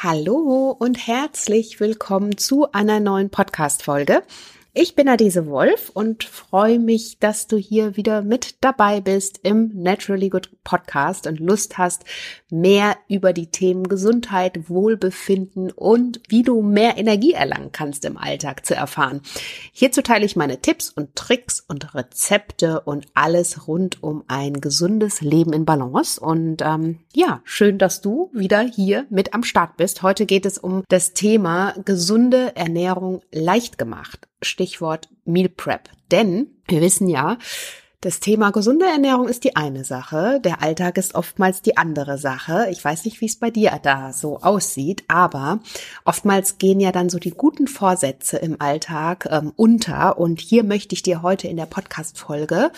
Hallo und herzlich willkommen zu einer neuen Podcast-Folge. Ich bin Adese Wolf und freue mich, dass du hier wieder mit dabei bist im Naturally Good Podcast und Lust hast, mehr über die Themen Gesundheit, Wohlbefinden und wie du mehr Energie erlangen kannst im Alltag zu erfahren. Hierzu teile ich meine Tipps und Tricks und Rezepte und alles rund um ein gesundes Leben in Balance. Und ähm, ja, schön, dass du wieder hier mit am Start bist. Heute geht es um das Thema gesunde Ernährung leicht gemacht. Stichwort Meal Prep. Denn wir wissen ja, das Thema gesunde Ernährung ist die eine Sache, der Alltag ist oftmals die andere Sache. Ich weiß nicht, wie es bei dir da so aussieht, aber oftmals gehen ja dann so die guten Vorsätze im Alltag ähm, unter. Und hier möchte ich dir heute in der Podcast-Folge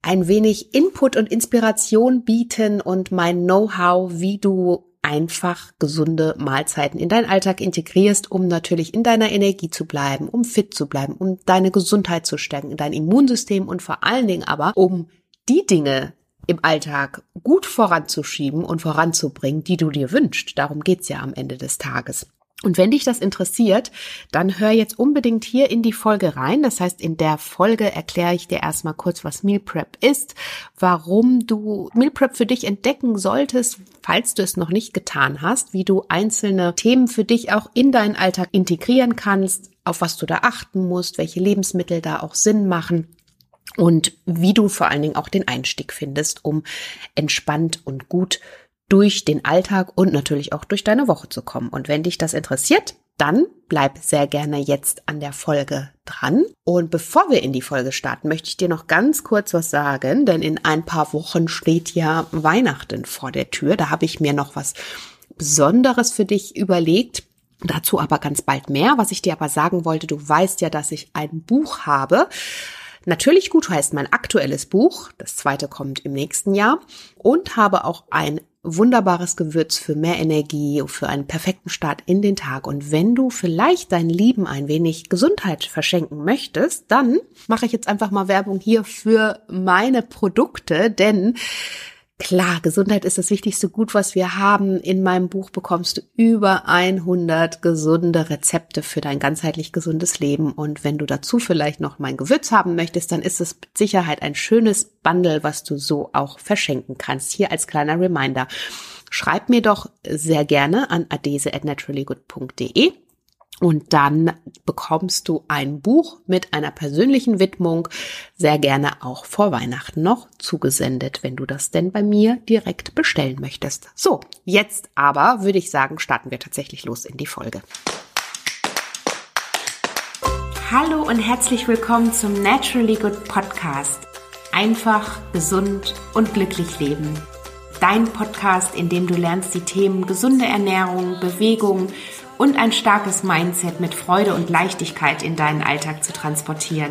ein wenig Input und Inspiration bieten und mein Know-how, wie du einfach gesunde Mahlzeiten in deinen Alltag integrierst, um natürlich in deiner Energie zu bleiben, um fit zu bleiben, um deine Gesundheit zu stärken, dein Immunsystem und vor allen Dingen aber, um die Dinge im Alltag gut voranzuschieben und voranzubringen, die du dir wünschst. Darum geht's ja am Ende des Tages. Und wenn dich das interessiert, dann hör jetzt unbedingt hier in die Folge rein. Das heißt, in der Folge erkläre ich dir erstmal kurz, was Meal Prep ist, warum du Meal Prep für dich entdecken solltest, falls du es noch nicht getan hast, wie du einzelne Themen für dich auch in deinen Alltag integrieren kannst, auf was du da achten musst, welche Lebensmittel da auch Sinn machen und wie du vor allen Dingen auch den Einstieg findest, um entspannt und gut durch den Alltag und natürlich auch durch deine Woche zu kommen. Und wenn dich das interessiert, dann bleib sehr gerne jetzt an der Folge dran. Und bevor wir in die Folge starten, möchte ich dir noch ganz kurz was sagen, denn in ein paar Wochen steht ja Weihnachten vor der Tür. Da habe ich mir noch was Besonderes für dich überlegt. Dazu aber ganz bald mehr. Was ich dir aber sagen wollte, du weißt ja, dass ich ein Buch habe. Natürlich gut heißt mein aktuelles Buch. Das zweite kommt im nächsten Jahr. Und habe auch ein wunderbares Gewürz für mehr Energie, für einen perfekten Start in den Tag. Und wenn du vielleicht dein Lieben ein wenig Gesundheit verschenken möchtest, dann mache ich jetzt einfach mal Werbung hier für meine Produkte, denn Klar, Gesundheit ist das wichtigste Gut, was wir haben. In meinem Buch bekommst du über 100 gesunde Rezepte für dein ganzheitlich gesundes Leben. Und wenn du dazu vielleicht noch mein Gewürz haben möchtest, dann ist es mit Sicherheit ein schönes Bundle, was du so auch verschenken kannst. Hier als kleiner Reminder. Schreib mir doch sehr gerne an adese at naturallygood.de und dann bekommst du ein Buch mit einer persönlichen Widmung, sehr gerne auch vor Weihnachten noch zugesendet, wenn du das denn bei mir direkt bestellen möchtest. So, jetzt aber würde ich sagen, starten wir tatsächlich los in die Folge. Hallo und herzlich willkommen zum Naturally Good Podcast. Einfach, gesund und glücklich leben. Dein Podcast, in dem du lernst die Themen gesunde Ernährung, Bewegung, und ein starkes Mindset mit Freude und Leichtigkeit in deinen Alltag zu transportieren.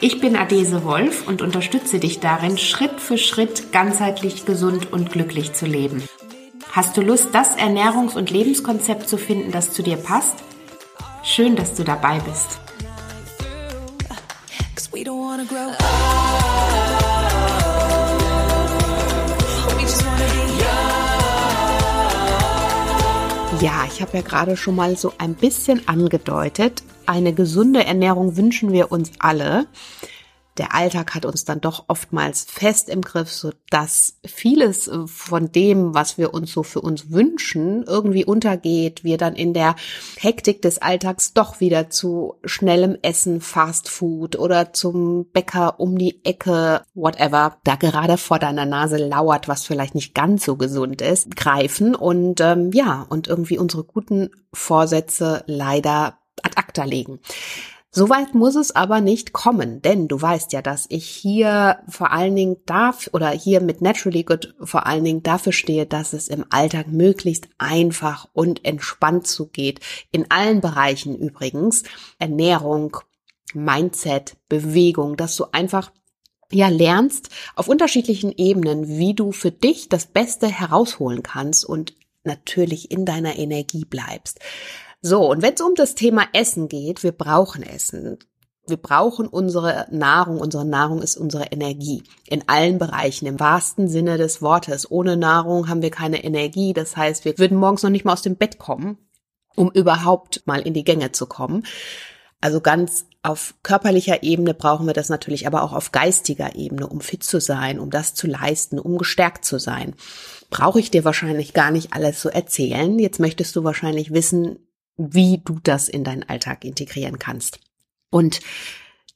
Ich bin Adese Wolf und unterstütze dich darin, Schritt für Schritt ganzheitlich gesund und glücklich zu leben. Hast du Lust, das Ernährungs- und Lebenskonzept zu finden, das zu dir passt? Schön, dass du dabei bist. Ja, ich habe ja gerade schon mal so ein bisschen angedeutet, eine gesunde Ernährung wünschen wir uns alle der Alltag hat uns dann doch oftmals fest im Griff, so dass vieles äh, von dem, was wir uns so für uns wünschen, irgendwie untergeht. Wir dann in der Hektik des Alltags doch wieder zu schnellem Essen, Fast Food oder zum Bäcker um die Ecke, whatever, da gerade vor deiner Nase lauert, was vielleicht nicht ganz so gesund ist, greifen und ähm, ja, und irgendwie unsere guten Vorsätze leider ad acta legen. Soweit muss es aber nicht kommen, denn du weißt ja, dass ich hier vor allen Dingen darf oder hier mit Naturally Good vor allen Dingen dafür stehe, dass es im Alltag möglichst einfach und entspannt zugeht. In allen Bereichen übrigens. Ernährung, Mindset, Bewegung, dass du einfach ja lernst auf unterschiedlichen Ebenen, wie du für dich das Beste herausholen kannst und natürlich in deiner Energie bleibst. So, und wenn es um das Thema Essen geht, wir brauchen Essen. Wir brauchen unsere Nahrung. Unsere Nahrung ist unsere Energie. In allen Bereichen, im wahrsten Sinne des Wortes. Ohne Nahrung haben wir keine Energie. Das heißt, wir würden morgens noch nicht mal aus dem Bett kommen, um überhaupt mal in die Gänge zu kommen. Also ganz auf körperlicher Ebene brauchen wir das natürlich, aber auch auf geistiger Ebene, um fit zu sein, um das zu leisten, um gestärkt zu sein. Brauche ich dir wahrscheinlich gar nicht alles zu erzählen. Jetzt möchtest du wahrscheinlich wissen, wie du das in deinen Alltag integrieren kannst. Und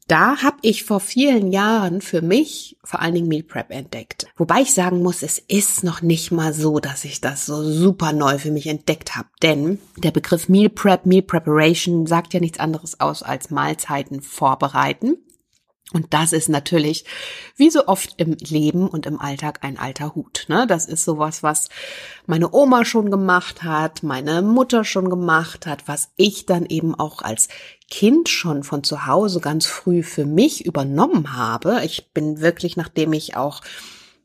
da habe ich vor vielen Jahren für mich vor allen Dingen Meal Prep entdeckt. Wobei ich sagen muss, es ist noch nicht mal so, dass ich das so super neu für mich entdeckt habe. Denn der Begriff Meal Prep, Meal Preparation sagt ja nichts anderes aus als Mahlzeiten vorbereiten. Und das ist natürlich, wie so oft im Leben und im Alltag, ein alter Hut. Ne? Das ist sowas, was meine Oma schon gemacht hat, meine Mutter schon gemacht hat, was ich dann eben auch als Kind schon von zu Hause ganz früh für mich übernommen habe. Ich bin wirklich, nachdem ich auch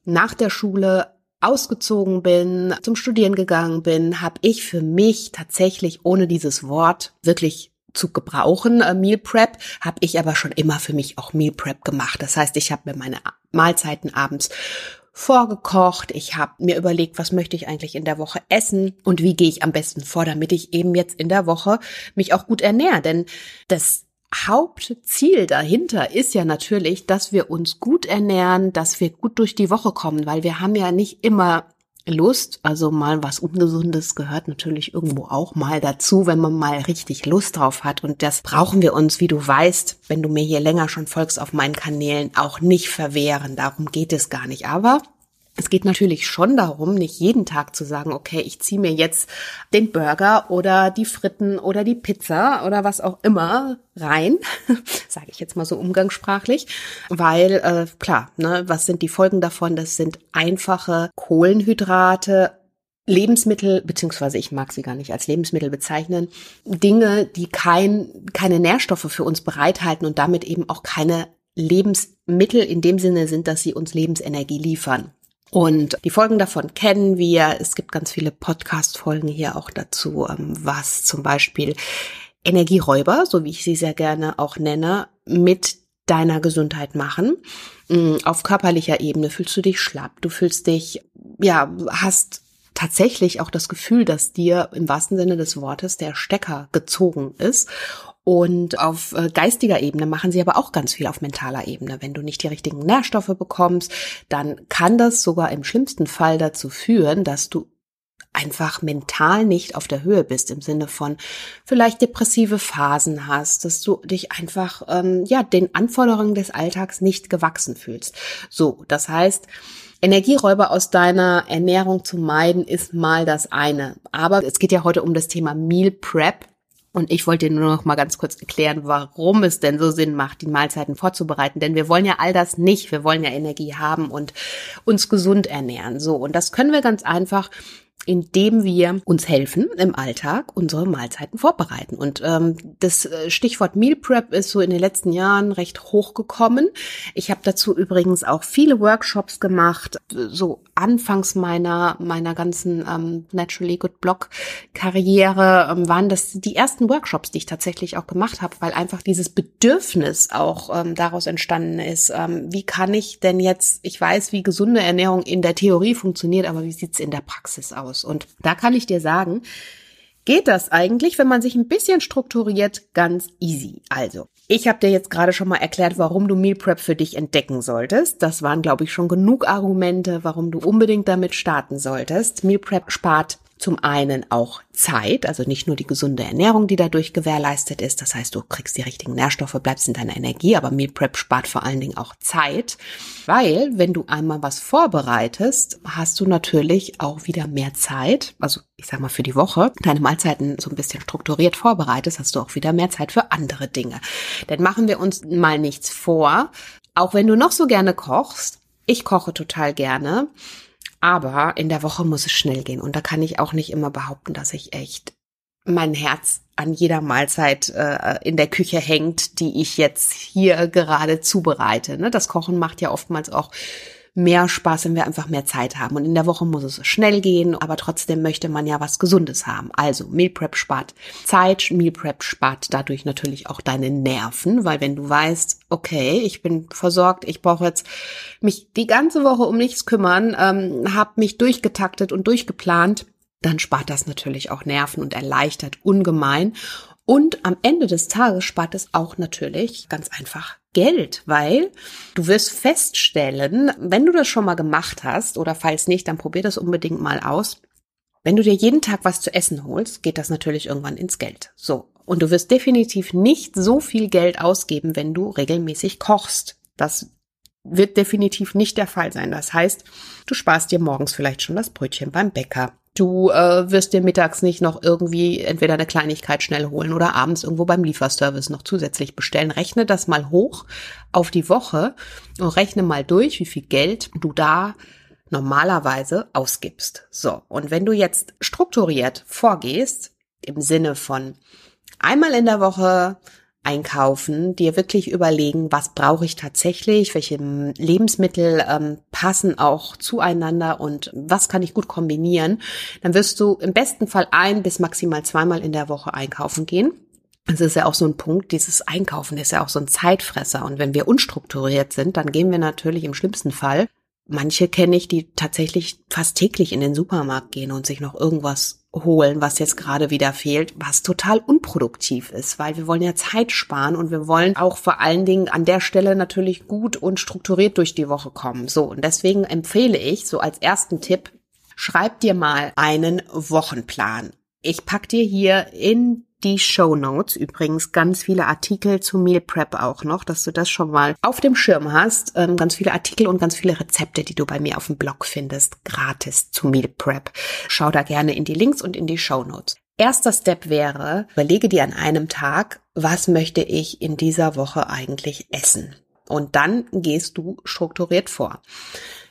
nach der Schule ausgezogen bin, zum Studieren gegangen bin, habe ich für mich tatsächlich ohne dieses Wort wirklich zu gebrauchen, äh, Meal Prep, habe ich aber schon immer für mich auch Meal Prep gemacht. Das heißt, ich habe mir meine Mahlzeiten abends vorgekocht, ich habe mir überlegt, was möchte ich eigentlich in der Woche essen und wie gehe ich am besten vor, damit ich eben jetzt in der Woche mich auch gut ernähre. Denn das Hauptziel dahinter ist ja natürlich, dass wir uns gut ernähren, dass wir gut durch die Woche kommen, weil wir haben ja nicht immer Lust, also mal was Ungesundes gehört natürlich irgendwo auch mal dazu, wenn man mal richtig Lust drauf hat. Und das brauchen wir uns, wie du weißt, wenn du mir hier länger schon folgst auf meinen Kanälen, auch nicht verwehren. Darum geht es gar nicht. Aber es geht natürlich schon darum, nicht jeden Tag zu sagen, okay, ich ziehe mir jetzt den Burger oder die Fritten oder die Pizza oder was auch immer rein, sage ich jetzt mal so umgangssprachlich, weil äh, klar, ne, was sind die Folgen davon? Das sind einfache Kohlenhydrate, Lebensmittel, beziehungsweise ich mag sie gar nicht als Lebensmittel bezeichnen, Dinge, die kein, keine Nährstoffe für uns bereithalten und damit eben auch keine Lebensmittel in dem Sinne sind, dass sie uns Lebensenergie liefern. Und die Folgen davon kennen wir. Es gibt ganz viele Podcast-Folgen hier auch dazu, ähm, was zum Beispiel Energieräuber, so wie ich sie sehr gerne auch nenne, mit deiner Gesundheit machen. Mm, auf körperlicher Ebene fühlst du dich schlapp, du fühlst dich, ja, hast tatsächlich auch das Gefühl, dass dir im wahrsten Sinne des Wortes der Stecker gezogen ist und auf äh, geistiger Ebene machen sie aber auch ganz viel auf mentaler Ebene. Wenn du nicht die richtigen Nährstoffe bekommst, dann kann das sogar im schlimmsten Fall dazu führen, dass du einfach mental nicht auf der Höhe bist im Sinne von vielleicht depressive Phasen hast, dass du dich einfach ähm, ja den Anforderungen des Alltags nicht gewachsen fühlst. So, das heißt, Energieräuber aus deiner Ernährung zu meiden ist mal das eine. Aber es geht ja heute um das Thema Meal Prep und ich wollte nur noch mal ganz kurz erklären, warum es denn so Sinn macht, die Mahlzeiten vorzubereiten. Denn wir wollen ja all das nicht. Wir wollen ja Energie haben und uns gesund ernähren. So. Und das können wir ganz einfach indem wir uns helfen, im Alltag unsere Mahlzeiten vorbereiten. Und ähm, das äh, Stichwort Meal Prep ist so in den letzten Jahren recht hochgekommen. Ich habe dazu übrigens auch viele Workshops gemacht. So anfangs meiner meiner ganzen ähm, Naturally Good Blog Karriere ähm, waren das die ersten Workshops, die ich tatsächlich auch gemacht habe, weil einfach dieses Bedürfnis auch ähm, daraus entstanden ist. Ähm, wie kann ich denn jetzt? Ich weiß, wie gesunde Ernährung in der Theorie funktioniert, aber wie sieht's in der Praxis aus? Aus. Und da kann ich dir sagen, geht das eigentlich, wenn man sich ein bisschen strukturiert, ganz easy. Also, ich habe dir jetzt gerade schon mal erklärt, warum du Meal Prep für dich entdecken solltest. Das waren, glaube ich, schon genug Argumente, warum du unbedingt damit starten solltest. Meal Prep spart zum einen auch Zeit, also nicht nur die gesunde Ernährung, die dadurch gewährleistet ist. Das heißt, du kriegst die richtigen Nährstoffe, bleibst in deiner Energie, aber Meal Prep spart vor allen Dingen auch Zeit, weil wenn du einmal was vorbereitest, hast du natürlich auch wieder mehr Zeit. Also ich sag mal für die Woche, deine Mahlzeiten so ein bisschen strukturiert vorbereitest, hast du auch wieder mehr Zeit für andere Dinge. Denn machen wir uns mal nichts vor. Auch wenn du noch so gerne kochst, ich koche total gerne. Aber in der Woche muss es schnell gehen. Und da kann ich auch nicht immer behaupten, dass ich echt mein Herz an jeder Mahlzeit äh, in der Küche hängt, die ich jetzt hier gerade zubereite. Ne? Das Kochen macht ja oftmals auch mehr Spaß, wenn wir einfach mehr Zeit haben. Und in der Woche muss es schnell gehen, aber trotzdem möchte man ja was Gesundes haben. Also Meal Prep spart Zeit, Meal Prep spart dadurch natürlich auch deine Nerven, weil wenn du weißt, okay, ich bin versorgt, ich brauche jetzt mich die ganze Woche um nichts kümmern, ähm, habe mich durchgetaktet und durchgeplant, dann spart das natürlich auch Nerven und erleichtert ungemein. Und am Ende des Tages spart es auch natürlich ganz einfach Geld, weil du wirst feststellen, wenn du das schon mal gemacht hast oder falls nicht, dann probier das unbedingt mal aus. Wenn du dir jeden Tag was zu essen holst, geht das natürlich irgendwann ins Geld. So. Und du wirst definitiv nicht so viel Geld ausgeben, wenn du regelmäßig kochst. Das wird definitiv nicht der Fall sein. Das heißt, du sparst dir morgens vielleicht schon das Brötchen beim Bäcker. Du äh, wirst dir mittags nicht noch irgendwie entweder eine Kleinigkeit schnell holen oder abends irgendwo beim Lieferservice noch zusätzlich bestellen. Rechne das mal hoch auf die Woche und rechne mal durch, wie viel Geld du da normalerweise ausgibst. So, und wenn du jetzt strukturiert vorgehst, im Sinne von einmal in der Woche einkaufen, dir wirklich überlegen, was brauche ich tatsächlich, welche Lebensmittel ähm, passen auch zueinander und was kann ich gut kombinieren, dann wirst du im besten Fall ein bis maximal zweimal in der Woche einkaufen gehen. Das ist ja auch so ein Punkt, dieses Einkaufen ist ja auch so ein Zeitfresser. Und wenn wir unstrukturiert sind, dann gehen wir natürlich im schlimmsten Fall Manche kenne ich, die tatsächlich fast täglich in den Supermarkt gehen und sich noch irgendwas holen, was jetzt gerade wieder fehlt, was total unproduktiv ist, weil wir wollen ja Zeit sparen und wir wollen auch vor allen Dingen an der Stelle natürlich gut und strukturiert durch die Woche kommen. So, und deswegen empfehle ich so als ersten Tipp, schreib dir mal einen Wochenplan. Ich pack dir hier in die Show Notes. Übrigens ganz viele Artikel zu Meal Prep auch noch, dass du das schon mal auf dem Schirm hast. Ähm, ganz viele Artikel und ganz viele Rezepte, die du bei mir auf dem Blog findest, gratis zu Meal Prep. Schau da gerne in die Links und in die Show Notes. Erster Step wäre, überlege dir an einem Tag, was möchte ich in dieser Woche eigentlich essen? Und dann gehst du strukturiert vor.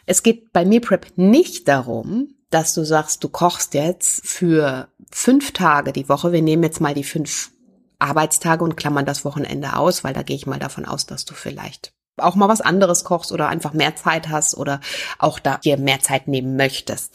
Es geht bei Meal Prep nicht darum, dass du sagst, du kochst jetzt für fünf Tage die Woche. Wir nehmen jetzt mal die fünf Arbeitstage und klammern das Wochenende aus, weil da gehe ich mal davon aus, dass du vielleicht auch mal was anderes kochst oder einfach mehr Zeit hast oder auch da dir mehr Zeit nehmen möchtest.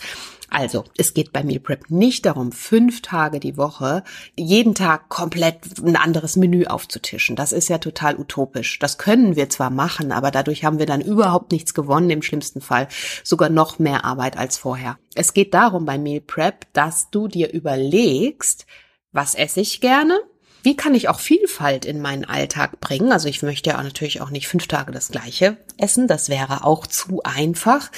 Also, es geht bei Meal Prep nicht darum, fünf Tage die Woche jeden Tag komplett ein anderes Menü aufzutischen. Das ist ja total utopisch. Das können wir zwar machen, aber dadurch haben wir dann überhaupt nichts gewonnen, im schlimmsten Fall sogar noch mehr Arbeit als vorher. Es geht darum bei Meal Prep, dass du dir überlegst, was esse ich gerne? Wie kann ich auch Vielfalt in meinen Alltag bringen? Also ich möchte ja natürlich auch nicht fünf Tage das gleiche essen, das wäre auch zu einfach,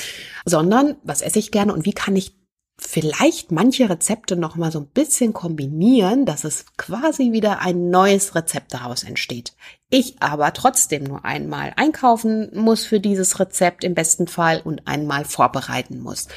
sondern was esse ich gerne und wie kann ich vielleicht manche Rezepte noch mal so ein bisschen kombinieren, dass es quasi wieder ein neues Rezept daraus entsteht. Ich aber trotzdem nur einmal einkaufen muss für dieses Rezept im besten Fall und einmal vorbereiten muss.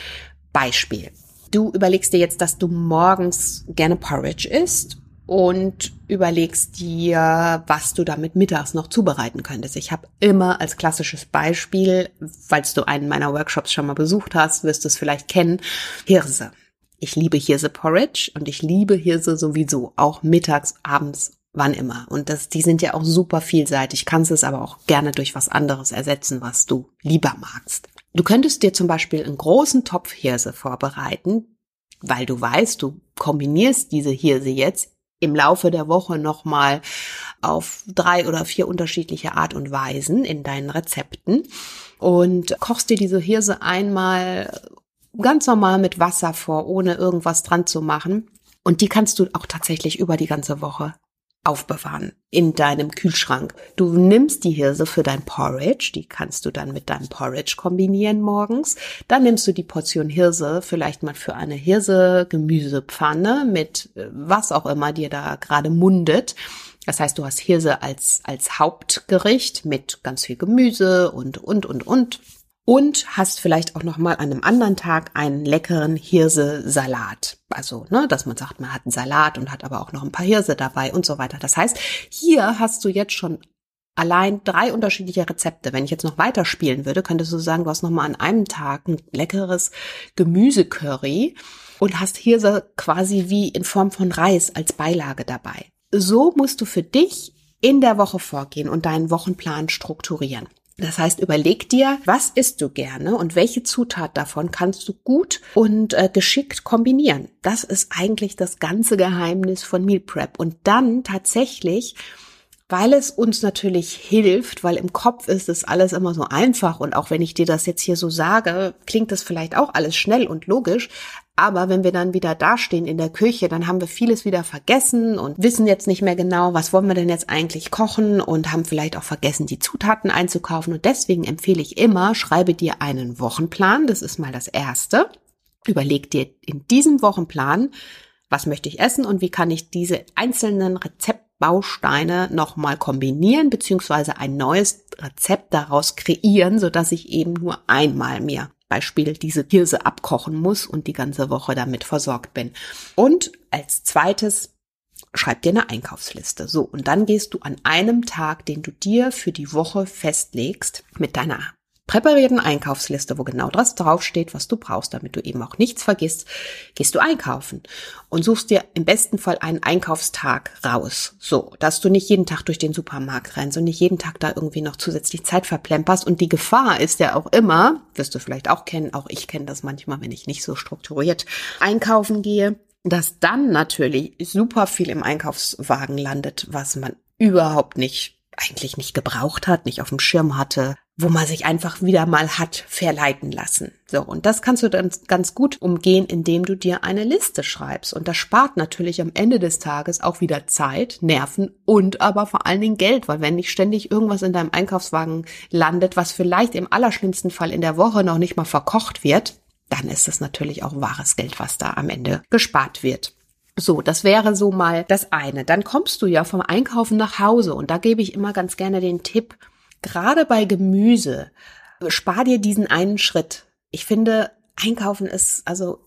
Beispiel. Du überlegst dir jetzt, dass du morgens gerne Porridge isst und überlegst dir, was du damit mittags noch zubereiten könntest. Ich habe immer als klassisches Beispiel, falls du einen meiner Workshops schon mal besucht hast, wirst du es vielleicht kennen, Hirse. Ich liebe Hirse Porridge und ich liebe Hirse sowieso, auch mittags, abends, wann immer. Und das, die sind ja auch super vielseitig, kannst es aber auch gerne durch was anderes ersetzen, was du lieber magst. Du könntest dir zum Beispiel einen großen Topf Hirse vorbereiten, weil du weißt, du kombinierst diese Hirse jetzt im Laufe der Woche nochmal auf drei oder vier unterschiedliche Art und Weisen in deinen Rezepten und kochst dir diese Hirse einmal ganz normal mit Wasser vor, ohne irgendwas dran zu machen. Und die kannst du auch tatsächlich über die ganze Woche aufbewahren in deinem Kühlschrank. Du nimmst die Hirse für dein Porridge, die kannst du dann mit deinem Porridge kombinieren morgens. Dann nimmst du die Portion Hirse vielleicht mal für eine Hirse-Gemüsepfanne mit äh, was auch immer dir da gerade mundet. Das heißt, du hast Hirse als, als Hauptgericht mit ganz viel Gemüse und, und, und, und und hast vielleicht auch noch mal an einem anderen Tag einen leckeren Hirse-Salat. Also, ne, dass man sagt, man hat einen Salat und hat aber auch noch ein paar Hirse dabei und so weiter. Das heißt, hier hast du jetzt schon allein drei unterschiedliche Rezepte. Wenn ich jetzt noch weiterspielen würde, könntest du sagen, du hast noch mal an einem Tag ein leckeres Gemüsecurry und hast Hirse quasi wie in Form von Reis als Beilage dabei. So musst du für dich in der Woche vorgehen und deinen Wochenplan strukturieren. Das heißt, überleg dir, was isst du gerne und welche Zutat davon kannst du gut und äh, geschickt kombinieren. Das ist eigentlich das ganze Geheimnis von Meal Prep. Und dann tatsächlich weil es uns natürlich hilft, weil im Kopf ist es alles immer so einfach und auch wenn ich dir das jetzt hier so sage, klingt das vielleicht auch alles schnell und logisch, aber wenn wir dann wieder dastehen in der Küche, dann haben wir vieles wieder vergessen und wissen jetzt nicht mehr genau, was wollen wir denn jetzt eigentlich kochen und haben vielleicht auch vergessen, die Zutaten einzukaufen. Und deswegen empfehle ich immer, schreibe dir einen Wochenplan. Das ist mal das Erste. Überleg dir in diesem Wochenplan, was möchte ich essen und wie kann ich diese einzelnen Rezepte Bausteine nochmal kombinieren, beziehungsweise ein neues Rezept daraus kreieren, so dass ich eben nur einmal mir Beispiel diese Hirse abkochen muss und die ganze Woche damit versorgt bin. Und als zweites schreib dir eine Einkaufsliste. So, und dann gehst du an einem Tag, den du dir für die Woche festlegst, mit deiner präparierten Einkaufsliste, wo genau das draufsteht, was du brauchst, damit du eben auch nichts vergisst, gehst du einkaufen und suchst dir im besten Fall einen Einkaufstag raus. So, dass du nicht jeden Tag durch den Supermarkt rennst und nicht jeden Tag da irgendwie noch zusätzlich Zeit verplemperst. Und die Gefahr ist ja auch immer, wirst du vielleicht auch kennen, auch ich kenne das manchmal, wenn ich nicht so strukturiert einkaufen gehe, dass dann natürlich super viel im Einkaufswagen landet, was man überhaupt nicht eigentlich nicht gebraucht hat, nicht auf dem Schirm hatte, wo man sich einfach wieder mal hat verleiten lassen. So, und das kannst du dann ganz gut umgehen, indem du dir eine Liste schreibst. Und das spart natürlich am Ende des Tages auch wieder Zeit, Nerven und aber vor allen Dingen Geld, weil wenn nicht ständig irgendwas in deinem Einkaufswagen landet, was vielleicht im allerschlimmsten Fall in der Woche noch nicht mal verkocht wird, dann ist es natürlich auch wahres Geld, was da am Ende gespart wird. So, das wäre so mal das eine. Dann kommst du ja vom Einkaufen nach Hause und da gebe ich immer ganz gerne den Tipp, gerade bei Gemüse, spar dir diesen einen Schritt. Ich finde, einkaufen ist, also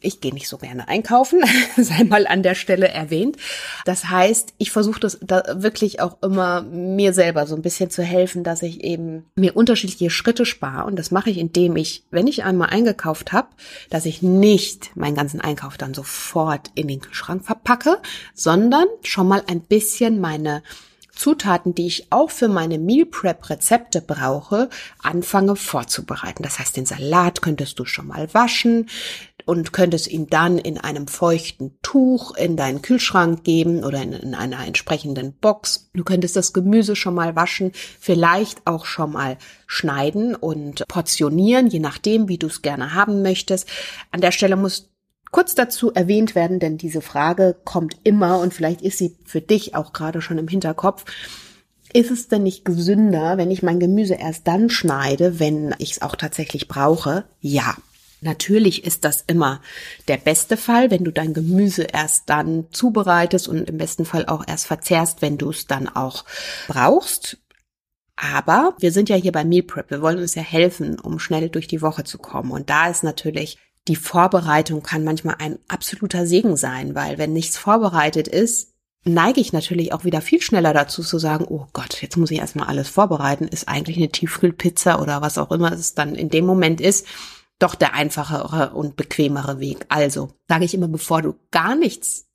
ich gehe nicht so gerne einkaufen, sei mal an der Stelle erwähnt. Das heißt, ich versuche das da wirklich auch immer mir selber so ein bisschen zu helfen, dass ich eben mir unterschiedliche Schritte spare. Und das mache ich, indem ich, wenn ich einmal eingekauft habe, dass ich nicht meinen ganzen Einkauf dann sofort in den Kühlschrank verpacke, sondern schon mal ein bisschen meine Zutaten, die ich auch für meine Meal Prep Rezepte brauche, anfange vorzubereiten. Das heißt, den Salat könntest du schon mal waschen und könntest ihn dann in einem feuchten Tuch in deinen Kühlschrank geben oder in, in einer entsprechenden Box. Du könntest das Gemüse schon mal waschen, vielleicht auch schon mal schneiden und portionieren, je nachdem, wie du es gerne haben möchtest. An der Stelle muss kurz dazu erwähnt werden, denn diese Frage kommt immer und vielleicht ist sie für dich auch gerade schon im Hinterkopf. Ist es denn nicht gesünder, wenn ich mein Gemüse erst dann schneide, wenn ich es auch tatsächlich brauche? Ja. Natürlich ist das immer der beste Fall, wenn du dein Gemüse erst dann zubereitest und im besten Fall auch erst verzehrst, wenn du es dann auch brauchst. Aber wir sind ja hier bei Meal Prep. Wir wollen uns ja helfen, um schnell durch die Woche zu kommen. Und da ist natürlich die Vorbereitung kann manchmal ein absoluter Segen sein, weil wenn nichts vorbereitet ist, neige ich natürlich auch wieder viel schneller dazu zu sagen, oh Gott, jetzt muss ich erstmal alles vorbereiten, ist eigentlich eine Tiefkühlpizza oder was auch immer es dann in dem Moment ist, doch der einfachere und bequemere Weg. Also sage ich immer, bevor du gar nichts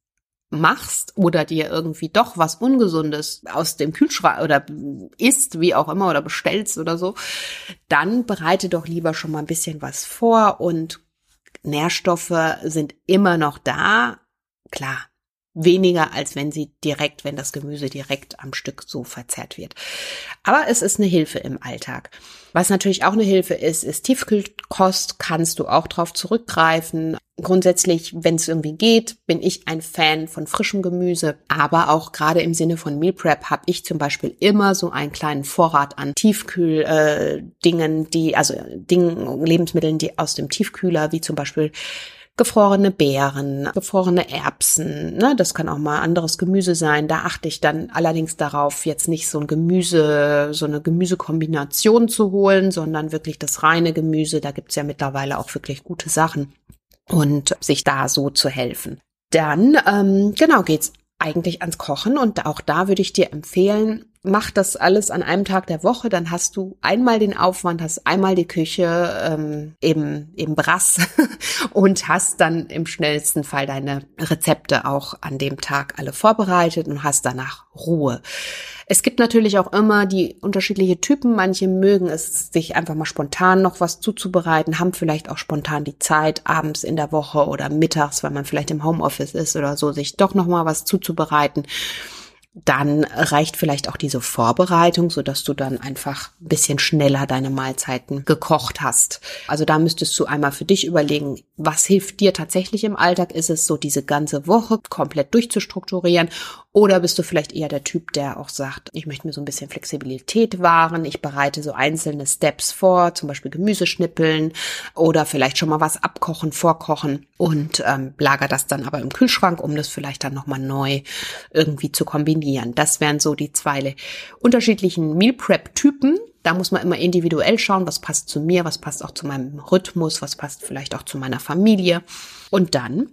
machst oder dir irgendwie doch was Ungesundes aus dem Kühlschrank oder isst, wie auch immer, oder bestellst oder so, dann bereite doch lieber schon mal ein bisschen was vor und Nährstoffe sind immer noch da. Klar, weniger als wenn sie direkt, wenn das Gemüse direkt am Stück so verzehrt wird. Aber es ist eine Hilfe im Alltag. Was natürlich auch eine Hilfe ist, ist Tiefkühlkost, kannst du auch drauf zurückgreifen. Grundsätzlich, wenn es irgendwie geht, bin ich ein Fan von frischem Gemüse, aber auch gerade im Sinne von Meal Prep habe ich zum Beispiel immer so einen kleinen Vorrat an Tiefkühl-Dingen, äh, die also Dingen, Lebensmitteln, die aus dem Tiefkühler, wie zum Beispiel gefrorene Beeren, gefrorene Erbsen, ne, das kann auch mal anderes Gemüse sein. Da achte ich dann allerdings darauf, jetzt nicht so ein Gemüse, so eine Gemüsekombination zu holen, sondern wirklich das reine Gemüse. Da gibt's ja mittlerweile auch wirklich gute Sachen und sich da so zu helfen. Dann, ähm, genau, geht's eigentlich ans Kochen und auch da würde ich dir empfehlen, mach das alles an einem Tag der Woche, dann hast du einmal den Aufwand, hast einmal die Küche ähm, im, im Brass und hast dann im schnellsten Fall deine Rezepte auch an dem Tag alle vorbereitet und hast danach Ruhe. Es gibt natürlich auch immer die unterschiedliche Typen. Manche mögen es, sich einfach mal spontan noch was zuzubereiten, haben vielleicht auch spontan die Zeit, abends in der Woche oder mittags, weil man vielleicht im Homeoffice ist oder so, sich doch noch mal was zuzubereiten dann reicht vielleicht auch diese Vorbereitung, so dass du dann einfach ein bisschen schneller deine Mahlzeiten gekocht hast. Also da müsstest du einmal für dich überlegen, was hilft dir tatsächlich im Alltag? Ist es so, diese ganze Woche komplett durchzustrukturieren? Oder bist du vielleicht eher der Typ, der auch sagt, ich möchte mir so ein bisschen Flexibilität wahren, ich bereite so einzelne Steps vor, zum Beispiel Gemüseschnippeln oder vielleicht schon mal was abkochen, vorkochen und ähm, lager das dann aber im Kühlschrank, um das vielleicht dann nochmal neu irgendwie zu kombinieren. Das wären so die zwei unterschiedlichen Meal Prep Typen. Da muss man immer individuell schauen, was passt zu mir, was passt auch zu meinem Rhythmus, was passt vielleicht auch zu meiner Familie. Und dann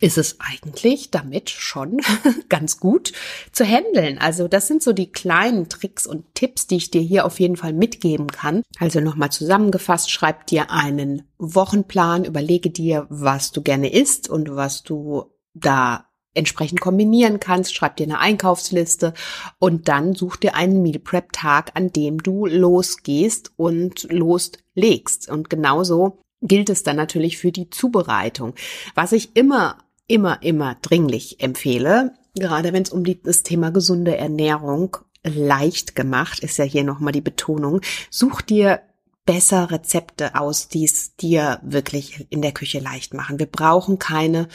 ist es eigentlich damit schon ganz gut zu handeln. Also das sind so die kleinen Tricks und Tipps, die ich dir hier auf jeden Fall mitgeben kann. Also nochmal zusammengefasst, schreib dir einen Wochenplan, überlege dir, was du gerne isst und was du da entsprechend kombinieren kannst, schreib dir eine Einkaufsliste und dann such dir einen Meal Prep Tag, an dem du losgehst und loslegst. Und genauso gilt es dann natürlich für die Zubereitung. Was ich immer, immer, immer dringlich empfehle, gerade wenn es um das Thema gesunde Ernährung leicht gemacht, ist ja hier nochmal die Betonung, such dir besser Rezepte aus, die es dir wirklich in der Küche leicht machen. Wir brauchen keine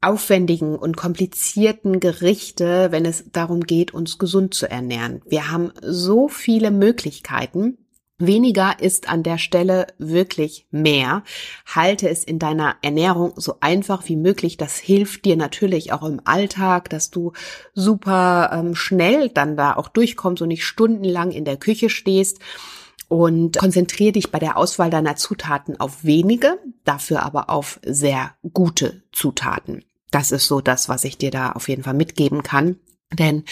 aufwendigen und komplizierten Gerichte, wenn es darum geht, uns gesund zu ernähren. Wir haben so viele Möglichkeiten. Weniger ist an der Stelle wirklich mehr. Halte es in deiner Ernährung so einfach wie möglich. Das hilft dir natürlich auch im Alltag, dass du super ähm, schnell dann da auch durchkommst und nicht stundenlang in der Küche stehst und konzentriere dich bei der Auswahl deiner Zutaten auf wenige, dafür aber auf sehr gute Zutaten. Das ist so das, was ich dir da auf jeden Fall mitgeben kann. Denn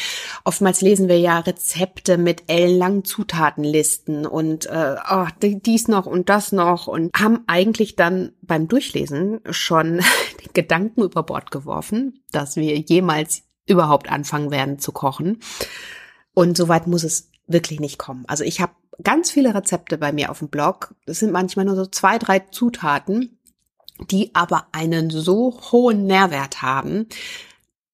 oftmals lesen wir ja Rezepte mit ellenlangen Zutatenlisten und äh, oh, dies noch und das noch und haben eigentlich dann beim Durchlesen schon den Gedanken über Bord geworfen, dass wir jemals überhaupt anfangen werden zu kochen. Und soweit muss es wirklich nicht kommen. Also ich habe ganz viele Rezepte bei mir auf dem Blog. Das sind manchmal nur so zwei, drei Zutaten die aber einen so hohen Nährwert haben.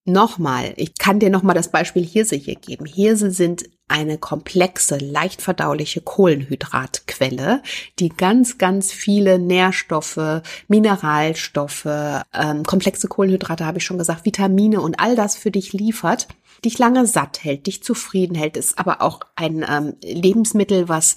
Nochmal, ich kann dir nochmal das Beispiel Hirse hier geben. Hirse sind eine komplexe, leicht verdauliche Kohlenhydratquelle, die ganz, ganz viele Nährstoffe, Mineralstoffe, ähm, komplexe Kohlenhydrate habe ich schon gesagt, Vitamine und all das für dich liefert, dich lange satt hält, dich zufrieden hält, ist aber auch ein ähm, Lebensmittel, was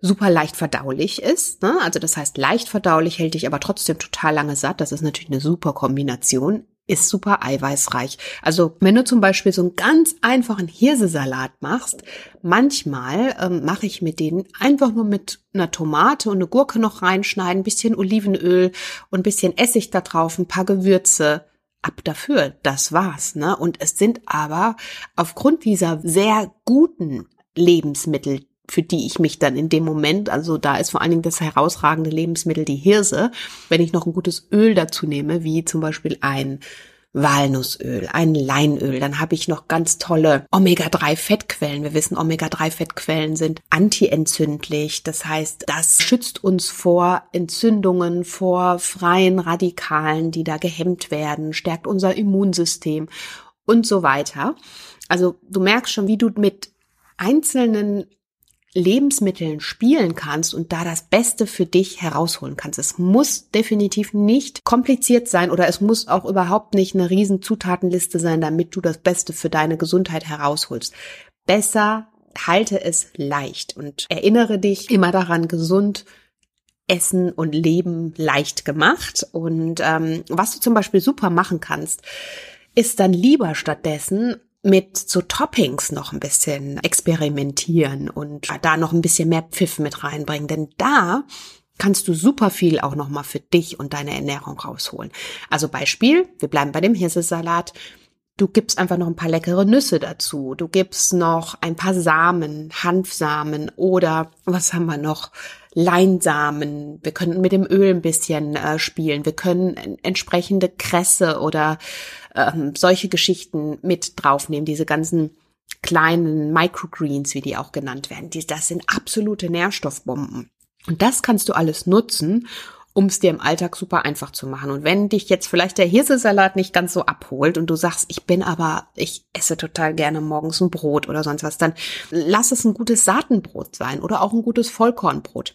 super leicht verdaulich ist. Ne? Also das heißt, leicht verdaulich hält dich aber trotzdem total lange satt. Das ist natürlich eine super Kombination. Ist super eiweißreich. Also wenn du zum Beispiel so einen ganz einfachen Hirsesalat machst, manchmal ähm, mache ich mit denen einfach nur mit einer Tomate und eine Gurke noch reinschneiden, bisschen Olivenöl und bisschen Essig da drauf, ein paar Gewürze, ab dafür. Das war's, ne? Und es sind aber aufgrund dieser sehr guten Lebensmittel, für die ich mich dann in dem Moment, also da ist vor allen Dingen das herausragende Lebensmittel die Hirse, wenn ich noch ein gutes Öl dazu nehme, wie zum Beispiel ein Walnussöl, ein Leinöl, dann habe ich noch ganz tolle Omega-3-Fettquellen. Wir wissen, Omega-3-Fettquellen sind antientzündlich. Das heißt, das schützt uns vor Entzündungen, vor freien Radikalen, die da gehemmt werden, stärkt unser Immunsystem und so weiter. Also du merkst schon, wie du mit einzelnen Lebensmitteln spielen kannst und da das Beste für dich herausholen kannst. Es muss definitiv nicht kompliziert sein oder es muss auch überhaupt nicht eine riesen Zutatenliste sein, damit du das Beste für deine Gesundheit herausholst. Besser halte es leicht und erinnere dich immer daran, gesund Essen und Leben leicht gemacht. Und ähm, was du zum Beispiel super machen kannst, ist dann lieber stattdessen mit so Toppings noch ein bisschen experimentieren und da noch ein bisschen mehr Pfiff mit reinbringen, denn da kannst du super viel auch noch mal für dich und deine Ernährung rausholen. Also Beispiel, wir bleiben bei dem Hirsesalat. Du gibst einfach noch ein paar leckere Nüsse dazu. Du gibst noch ein paar Samen, Hanfsamen oder was haben wir noch? Leinsamen. Wir können mit dem Öl ein bisschen äh, spielen. Wir können entsprechende Kresse oder ähm, solche Geschichten mit draufnehmen, diese ganzen kleinen Microgreens, wie die auch genannt werden. Die, das sind absolute Nährstoffbomben. Und das kannst du alles nutzen, um es dir im Alltag super einfach zu machen. Und wenn dich jetzt vielleicht der Hirsesalat nicht ganz so abholt und du sagst, ich bin aber, ich esse total gerne morgens ein Brot oder sonst was, dann lass es ein gutes Saatenbrot sein oder auch ein gutes Vollkornbrot.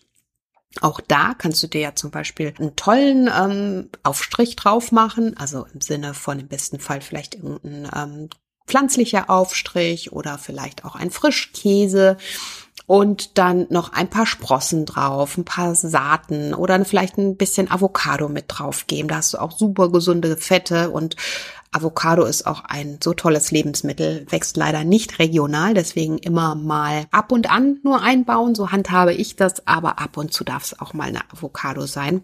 Auch da kannst du dir ja zum Beispiel einen tollen ähm, Aufstrich drauf machen, also im Sinne von im besten Fall vielleicht irgendein ähm, pflanzlicher Aufstrich oder vielleicht auch ein Frischkäse und dann noch ein paar Sprossen drauf, ein paar Saaten oder vielleicht ein bisschen Avocado mit drauf geben. Da hast du auch super gesunde Fette und Avocado ist auch ein so tolles Lebensmittel, wächst leider nicht regional, deswegen immer mal ab und an nur einbauen, so handhabe ich das, aber ab und zu darf es auch mal eine Avocado sein.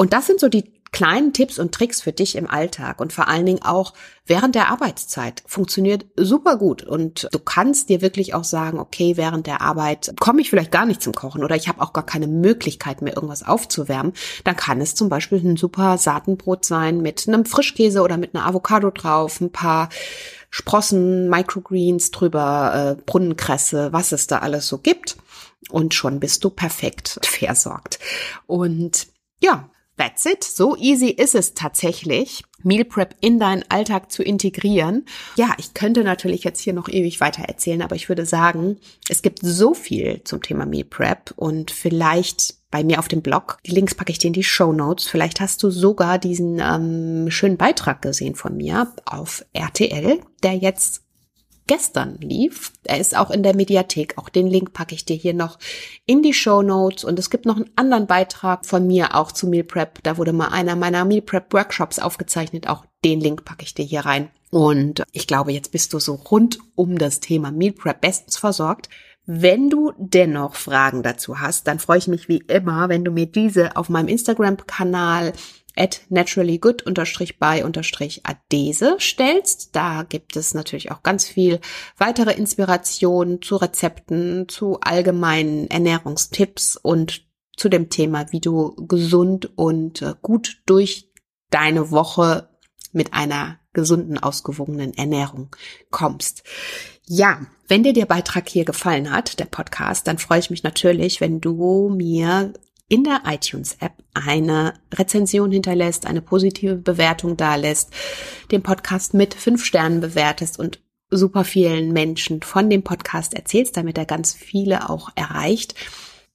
Und das sind so die kleinen Tipps und Tricks für dich im Alltag und vor allen Dingen auch während der Arbeitszeit. Funktioniert super gut und du kannst dir wirklich auch sagen, okay, während der Arbeit komme ich vielleicht gar nicht zum Kochen oder ich habe auch gar keine Möglichkeit mehr irgendwas aufzuwärmen. Dann kann es zum Beispiel ein super Saatenbrot sein mit einem Frischkäse oder mit einer Avocado drauf, ein paar Sprossen, Microgreens drüber, äh, Brunnenkresse, was es da alles so gibt. Und schon bist du perfekt versorgt. Und ja, That's it. So easy ist es tatsächlich, Meal Prep in deinen Alltag zu integrieren. Ja, ich könnte natürlich jetzt hier noch ewig weiter erzählen, aber ich würde sagen, es gibt so viel zum Thema Meal Prep und vielleicht bei mir auf dem Blog. Die Links packe ich dir in die Show Notes. Vielleicht hast du sogar diesen ähm, schönen Beitrag gesehen von mir auf RTL, der jetzt gestern lief. Er ist auch in der Mediathek. Auch den Link packe ich dir hier noch in die Show Notes. Und es gibt noch einen anderen Beitrag von mir auch zu Meal Prep. Da wurde mal einer meiner Meal Prep Workshops aufgezeichnet. Auch den Link packe ich dir hier rein. Und ich glaube, jetzt bist du so rund um das Thema Meal Prep bestens versorgt. Wenn du dennoch Fragen dazu hast, dann freue ich mich wie immer, wenn du mir diese auf meinem Instagram-Kanal at naturallygood-by-adese stellst. Da gibt es natürlich auch ganz viel weitere Inspiration zu Rezepten, zu allgemeinen Ernährungstipps und zu dem Thema, wie du gesund und äh, gut durch deine Woche mit einer gesunden, ausgewogenen Ernährung kommst. Ja, wenn dir der Beitrag hier gefallen hat, der Podcast, dann freue ich mich natürlich, wenn du mir in der iTunes-App eine Rezension hinterlässt, eine positive Bewertung dalässt, den Podcast mit fünf Sternen bewertest und super vielen Menschen von dem Podcast erzählst, damit er ganz viele auch erreicht.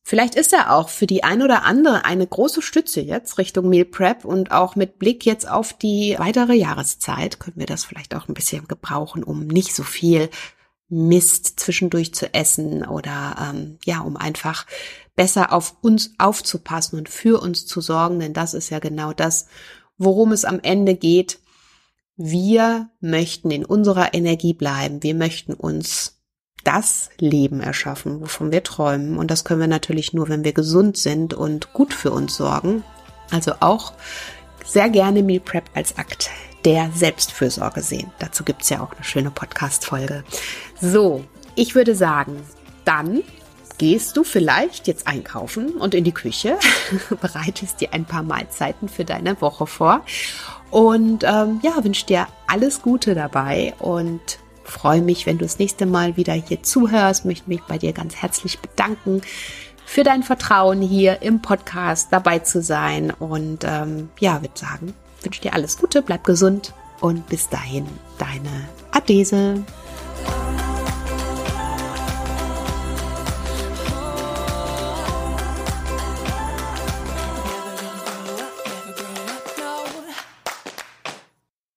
Vielleicht ist er auch für die ein oder andere eine große Stütze jetzt Richtung Meal Prep und auch mit Blick jetzt auf die weitere Jahreszeit können wir das vielleicht auch ein bisschen gebrauchen, um nicht so viel Mist zwischendurch zu essen oder ähm, ja, um einfach besser auf uns aufzupassen und für uns zu sorgen, denn das ist ja genau das, worum es am Ende geht. Wir möchten in unserer Energie bleiben. Wir möchten uns das Leben erschaffen, wovon wir träumen. Und das können wir natürlich nur, wenn wir gesund sind und gut für uns sorgen. Also auch sehr gerne Meal Prep als Akt der Selbstfürsorge sehen. Dazu gibt's ja auch eine schöne Podcast-Folge. So, ich würde sagen, dann gehst du vielleicht jetzt einkaufen und in die Küche, bereitest dir ein paar Mahlzeiten für deine Woche vor. Und ähm, ja, wünsche dir alles Gute dabei und freue mich, wenn du das nächste Mal wieder hier zuhörst, möchte mich bei dir ganz herzlich bedanken für dein Vertrauen hier im Podcast dabei zu sein. Und ähm, ja, würde sagen, wünsche dir alles Gute, bleib gesund und bis dahin, deine Adese.